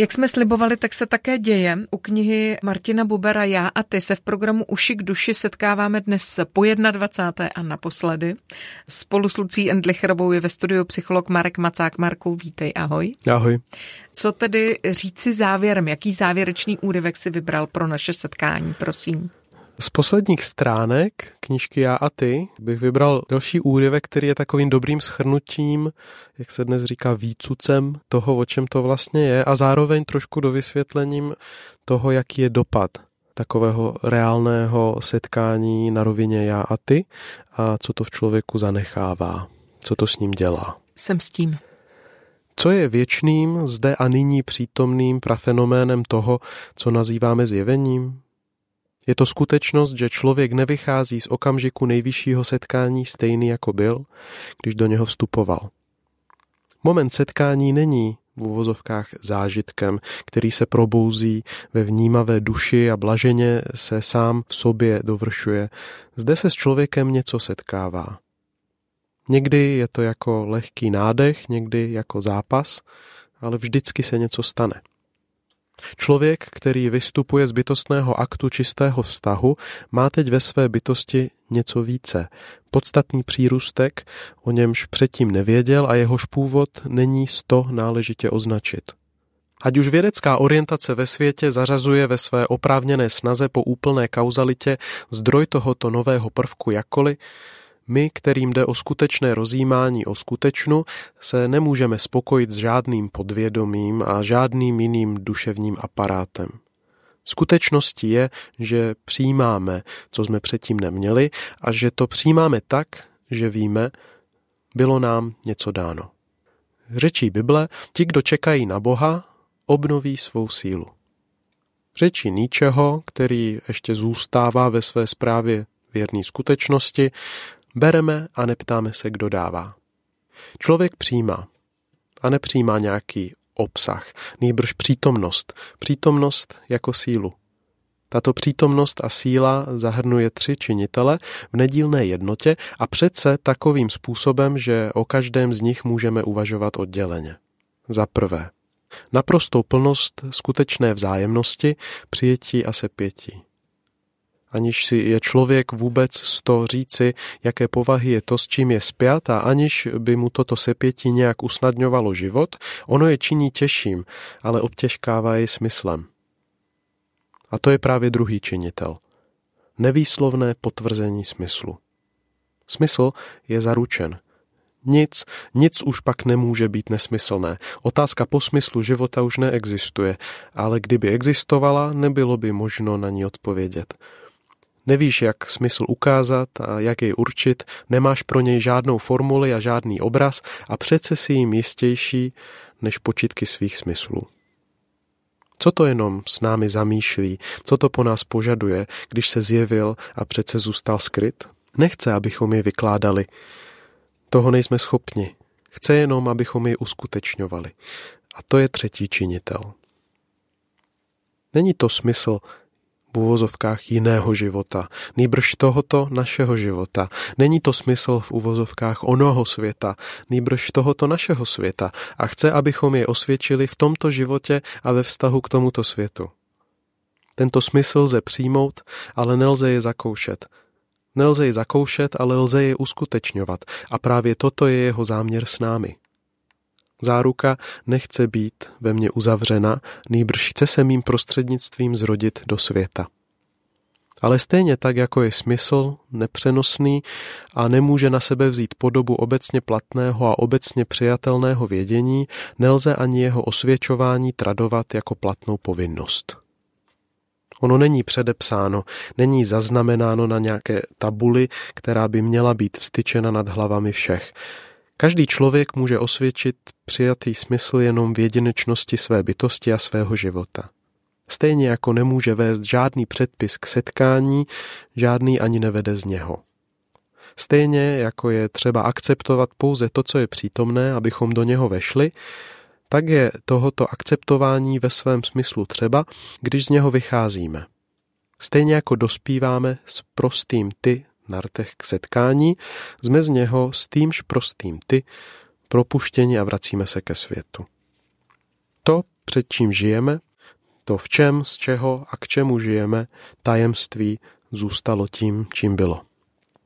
Jak jsme slibovali, tak se také děje. U knihy Martina Bubera Já a ty se v programu Uši k duši setkáváme dnes po 21. a naposledy. Spolu s Lucí Endlicherovou je ve studiu psycholog Marek Macák. Marku, vítej, ahoj. Ahoj. Co tedy říci závěrem? Jaký závěrečný úryvek si vybral pro naše setkání, prosím? Z posledních stránek knížky Já a ty bych vybral další úryvek, který je takovým dobrým schrnutím, jak se dnes říká, výcucem toho, o čem to vlastně je a zároveň trošku do vysvětlením toho, jaký je dopad takového reálného setkání na rovině já a ty a co to v člověku zanechává, co to s ním dělá. Jsem s tím. Co je věčným, zde a nyní přítomným prafenoménem toho, co nazýváme zjevením? Je to skutečnost, že člověk nevychází z okamžiku nejvyššího setkání stejný jako byl, když do něho vstupoval. Moment setkání není v uvozovkách zážitkem, který se probouzí ve vnímavé duši a blaženě se sám v sobě dovršuje. Zde se s člověkem něco setkává. Někdy je to jako lehký nádech, někdy jako zápas, ale vždycky se něco stane. Člověk, který vystupuje z bytostného aktu čistého vztahu, má teď ve své bytosti něco více. Podstatný přírůstek, o němž předtím nevěděl a jehož původ není sto náležitě označit. Ať už vědecká orientace ve světě zařazuje ve své oprávněné snaze po úplné kauzalitě zdroj tohoto nového prvku jakkoliv, my, kterým jde o skutečné rozjímání o skutečnu, se nemůžeme spokojit s žádným podvědomím a žádným jiným duševním aparátem. Skutečností je, že přijímáme, co jsme předtím neměli a že to přijímáme tak, že víme, bylo nám něco dáno. Řečí Bible, ti, kdo čekají na Boha, obnoví svou sílu. Řečí Níčeho, který ještě zůstává ve své zprávě věrný skutečnosti, Bereme a neptáme se, kdo dává. Člověk přijímá a nepřijímá nějaký obsah, nýbrž přítomnost. Přítomnost jako sílu. Tato přítomnost a síla zahrnuje tři činitele v nedílné jednotě a přece takovým způsobem, že o každém z nich můžeme uvažovat odděleně. Za prvé, naprostou plnost skutečné vzájemnosti, přijetí a sepětí aniž si je člověk vůbec z to říci, jaké povahy je to, s čím je spjat a aniž by mu toto sepětí nějak usnadňovalo život, ono je činí těžším, ale obtěžkává je smyslem. A to je právě druhý činitel. Nevýslovné potvrzení smyslu. Smysl je zaručen – nic, nic už pak nemůže být nesmyslné. Otázka po smyslu života už neexistuje, ale kdyby existovala, nebylo by možno na ní odpovědět. Nevíš, jak smysl ukázat a jak jej určit, nemáš pro něj žádnou formuli a žádný obraz a přece si jim jistější než počitky svých smyslů. Co to jenom s námi zamýšlí, co to po nás požaduje, když se zjevil a přece zůstal skryt? Nechce, abychom je vykládali. Toho nejsme schopni. Chce jenom, abychom ji uskutečňovali. A to je třetí činitel. Není to smysl v uvozovkách jiného života, nýbrž tohoto našeho života. Není to smysl v uvozovkách onoho světa, nýbrž tohoto našeho světa a chce, abychom je osvědčili v tomto životě a ve vztahu k tomuto světu. Tento smysl lze přijmout, ale nelze je zakoušet. Nelze je zakoušet, ale lze je uskutečňovat a právě toto je jeho záměr s námi. Záruka nechce být ve mně uzavřena, nýbrž chce se mým prostřednictvím zrodit do světa. Ale stejně tak, jako je smysl nepřenosný a nemůže na sebe vzít podobu obecně platného a obecně přijatelného vědění, nelze ani jeho osvědčování tradovat jako platnou povinnost. Ono není předepsáno, není zaznamenáno na nějaké tabuli, která by měla být vstyčena nad hlavami všech. Každý člověk může osvědčit přijatý smysl jenom v jedinečnosti své bytosti a svého života. Stejně jako nemůže vést žádný předpis k setkání, žádný ani nevede z něho. Stejně jako je třeba akceptovat pouze to, co je přítomné, abychom do něho vešli, tak je tohoto akceptování ve svém smyslu třeba, když z něho vycházíme. Stejně jako dospíváme s prostým ty na rtech k setkání, jsme z něho s týmž prostým ty propuštěni a vracíme se ke světu. To, před čím žijeme, to v čem, z čeho a k čemu žijeme, tajemství zůstalo tím, čím bylo.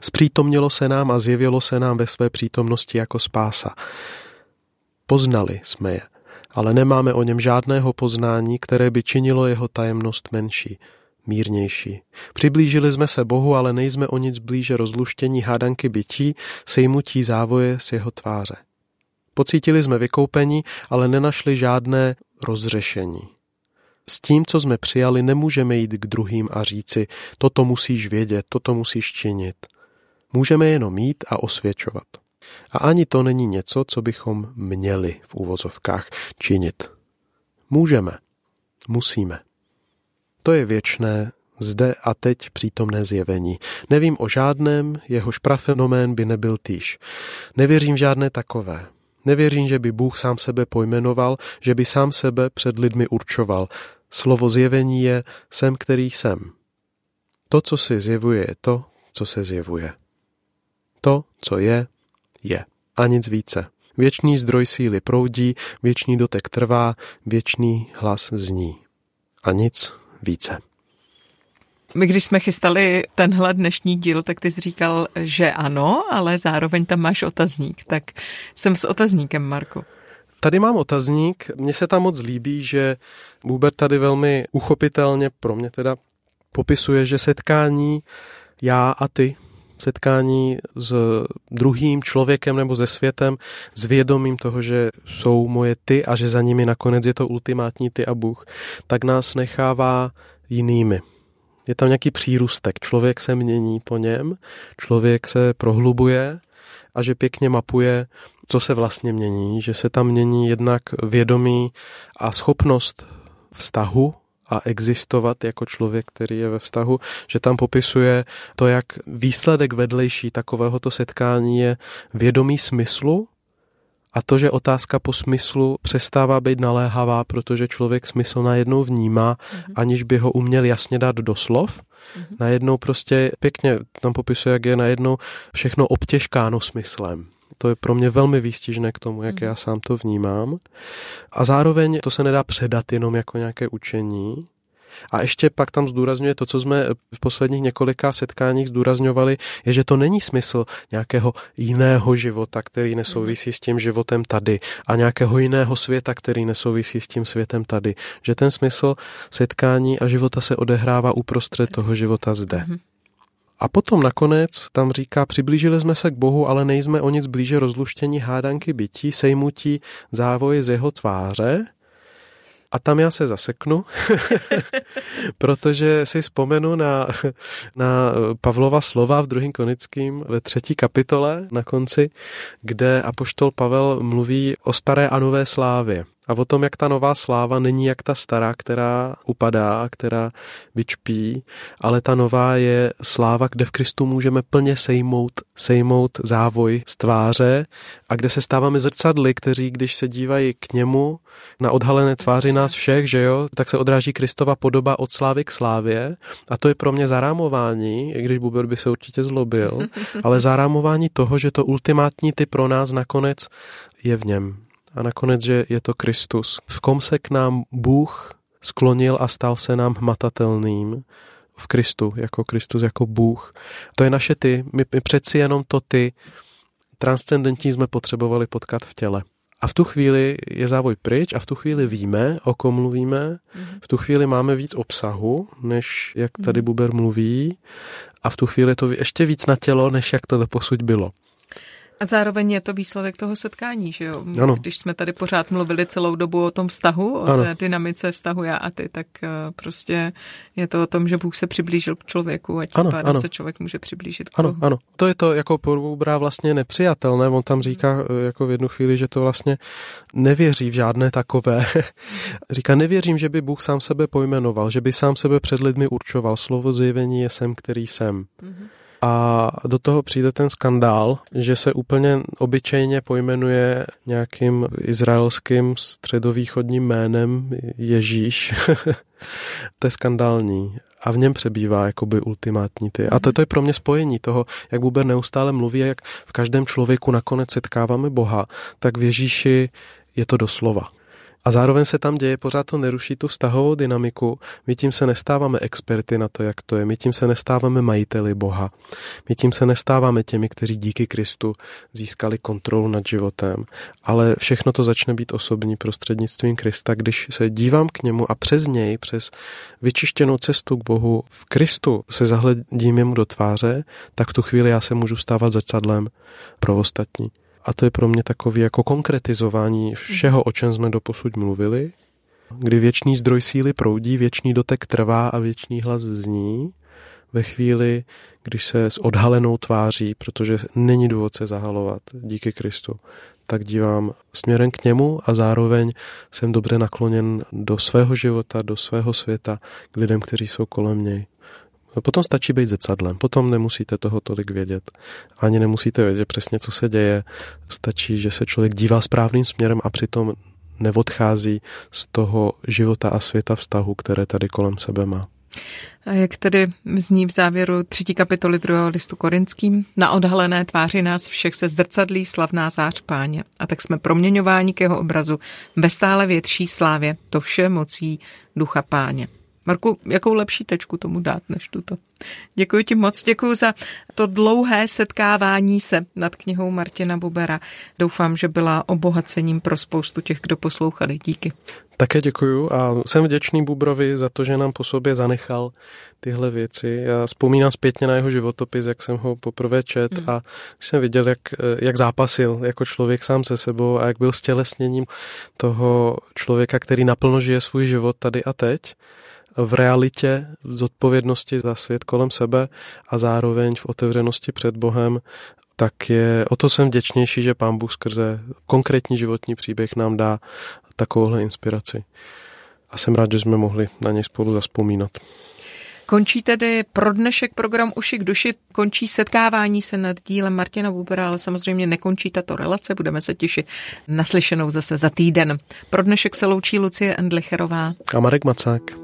Zpřítomnilo se nám a zjevilo se nám ve své přítomnosti jako spása. Poznali jsme je, ale nemáme o něm žádného poznání, které by činilo jeho tajemnost menší, mírnější. Přiblížili jsme se Bohu, ale nejsme o nic blíže rozluštění hádanky bytí, sejmutí závoje z jeho tváře. Pocítili jsme vykoupení, ale nenašli žádné rozřešení. S tím, co jsme přijali, nemůžeme jít k druhým a říci, toto musíš vědět, toto musíš činit. Můžeme jenom mít a osvědčovat. A ani to není něco, co bychom měli v úvozovkách činit. Můžeme. Musíme. To je věčné, zde a teď přítomné zjevení. Nevím o žádném, jehož prafenomén by nebyl týž. Nevěřím v žádné takové. Nevěřím, že by Bůh sám sebe pojmenoval, že by sám sebe před lidmi určoval. Slovo zjevení je jsem, který jsem. To, co se zjevuje, je to, co se zjevuje. To, co je, je. A nic více. Věčný zdroj síly proudí, věčný dotek trvá, věčný hlas zní. A nic více. My, když jsme chystali tenhle dnešní díl, tak ty jsi říkal, že ano, ale zároveň tam máš otazník. Tak jsem s otazníkem, Marku. Tady mám otazník. Mně se tam moc líbí, že Buber tady velmi uchopitelně, pro mě teda, popisuje, že setkání já a ty, setkání s druhým člověkem nebo se světem, s vědomím toho, že jsou moje ty a že za nimi nakonec je to ultimátní ty a Bůh, tak nás nechává jinými. Je tam nějaký přírůstek. Člověk se mění po něm, člověk se prohlubuje a že pěkně mapuje, co se vlastně mění, že se tam mění jednak vědomí a schopnost vztahu a existovat jako člověk, který je ve vztahu, že tam popisuje to, jak výsledek vedlejší takovéhoto setkání je vědomí smyslu a to, že otázka po smyslu přestává být naléhavá, protože člověk smysl najednou vnímá, mm-hmm. aniž by ho uměl jasně dát do slov. Mm-hmm. Najednou prostě pěkně tam popisuje, jak je najednou všechno obtěžkáno smyslem. To je pro mě velmi výstižné k tomu, jak mm. já sám to vnímám. A zároveň to se nedá předat jenom jako nějaké učení, a ještě pak tam zdůrazňuje to, co jsme v posledních několika setkáních zdůrazňovali, je, že to není smysl nějakého jiného života, který nesouvisí s tím životem tady a nějakého jiného světa, který nesouvisí s tím světem tady. Že ten smysl setkání a života se odehrává uprostřed toho života zde. Mhm. A potom nakonec tam říká, přiblížili jsme se k Bohu, ale nejsme o nic blíže rozluštění hádanky bytí, sejmutí závoje z jeho tváře, a tam já se zaseknu, protože si vzpomenu na, na Pavlova slova v druhém konickým ve třetí kapitole na konci, kde apoštol Pavel mluví o staré a nové slávě a o tom, jak ta nová sláva není jak ta stará, která upadá, která vyčpí, ale ta nová je sláva, kde v Kristu můžeme plně sejmout, sejmout závoj z tváře a kde se stáváme zrcadly, kteří, když se dívají k němu na odhalené tváři nás všech, že jo, tak se odráží Kristova podoba od slávy k slávě. A to je pro mě zarámování, i když Buber by se určitě zlobil, ale zarámování toho, že to ultimátní ty pro nás nakonec je v něm a nakonec, že je to Kristus. V kom se k nám Bůh sklonil a stal se nám hmatatelným v Kristu, jako Kristus, jako Bůh. To je naše ty, my, my přeci jenom to ty transcendentní jsme potřebovali potkat v těle. A v tu chvíli je závoj pryč a v tu chvíli víme, o kom mluvíme. Mhm. V tu chvíli máme víc obsahu, než jak tady mhm. Buber mluví. A v tu chvíli je to ještě víc na tělo, než jak to doposud bylo. A zároveň je to výsledek toho setkání, že jo? Ano. Když jsme tady pořád mluvili celou dobu o tom vztahu, o ano. té dynamice vztahu já a ty, tak eh, prostě je to o tom, že Bůh se přiblížil k člověku a tím ano, pádem ano. se člověk může přiblížit k Ano, Bohu. ano. To je to jako Boubra vlastně nepřijatelné. On tam říká eh, jako v jednu chvíli, že to vlastně nevěří v žádné takové. říká, nevěřím, že by Bůh sám sebe pojmenoval, že by sám sebe před lidmi určoval. Slovo zjevení je jsem, který jsem. Mm-hmm. A do toho přijde ten skandál, že se úplně obyčejně pojmenuje nějakým izraelským středovýchodním jménem Ježíš. to je skandální a v něm přebývá jakoby ultimátní ty. A to, to je pro mě spojení toho, jak Buber neustále mluví, jak v každém člověku nakonec setkáváme Boha, tak v Ježíši je to doslova. A zároveň se tam děje, pořád to neruší tu vztahovou dynamiku. My tím se nestáváme experty na to, jak to je. My tím se nestáváme majiteli Boha. My tím se nestáváme těmi, kteří díky Kristu získali kontrolu nad životem. Ale všechno to začne být osobní prostřednictvím Krista, když se dívám k němu a přes něj, přes vyčištěnou cestu k Bohu v Kristu se zahledím jemu do tváře, tak v tu chvíli já se můžu stávat zrcadlem pro ostatní. A to je pro mě takový jako konkretizování všeho, o čem jsme doposud mluvili, kdy věčný zdroj síly proudí, věčný dotek trvá a věčný hlas zní, ve chvíli, když se s odhalenou tváří, protože není důvod se zahalovat díky Kristu, tak dívám směrem k němu a zároveň jsem dobře nakloněn do svého života, do svého světa, k lidem, kteří jsou kolem něj. Potom stačí být zrcadlem, potom nemusíte toho tolik vědět. Ani nemusíte vědět přesně, co se děje. Stačí, že se člověk dívá správným směrem a přitom neodchází z toho života a světa vztahu, které tady kolem sebe má. A jak tedy zní v závěru třetí kapitoly druhého listu korinským? Na odhalené tváři nás všech se zrcadlí slavná zář páně. A tak jsme proměňováni k jeho obrazu ve stále větší slávě, to vše mocí ducha páně. Marku, jakou lepší tečku tomu dát než tuto? Děkuji ti moc, děkuji za to dlouhé setkávání se nad knihou Martina Bubera. Doufám, že byla obohacením pro spoustu těch, kdo poslouchali. Díky. Také děkuju a jsem vděčný Bubrovi za to, že nám po sobě zanechal tyhle věci. Já vzpomínám zpětně na jeho životopis, jak jsem ho poprvé čet hmm. a jsem viděl, jak, jak zápasil jako člověk sám se sebou a jak byl stělesněním toho člověka, který naplno žije svůj život tady a teď v realitě zodpovědnosti za svět kolem sebe a zároveň v otevřenosti před Bohem, tak je o to jsem vděčnější, že Pán Bůh skrze konkrétní životní příběh nám dá takovouhle inspiraci. A jsem rád, že jsme mohli na něj spolu zaspomínat. Končí tedy pro dnešek program Uši k duši, končí setkávání se nad dílem Martina Bubera, ale samozřejmě nekončí tato relace, budeme se těšit naslyšenou zase za týden. Pro dnešek se loučí Lucie Endlicherová a Marek Macák.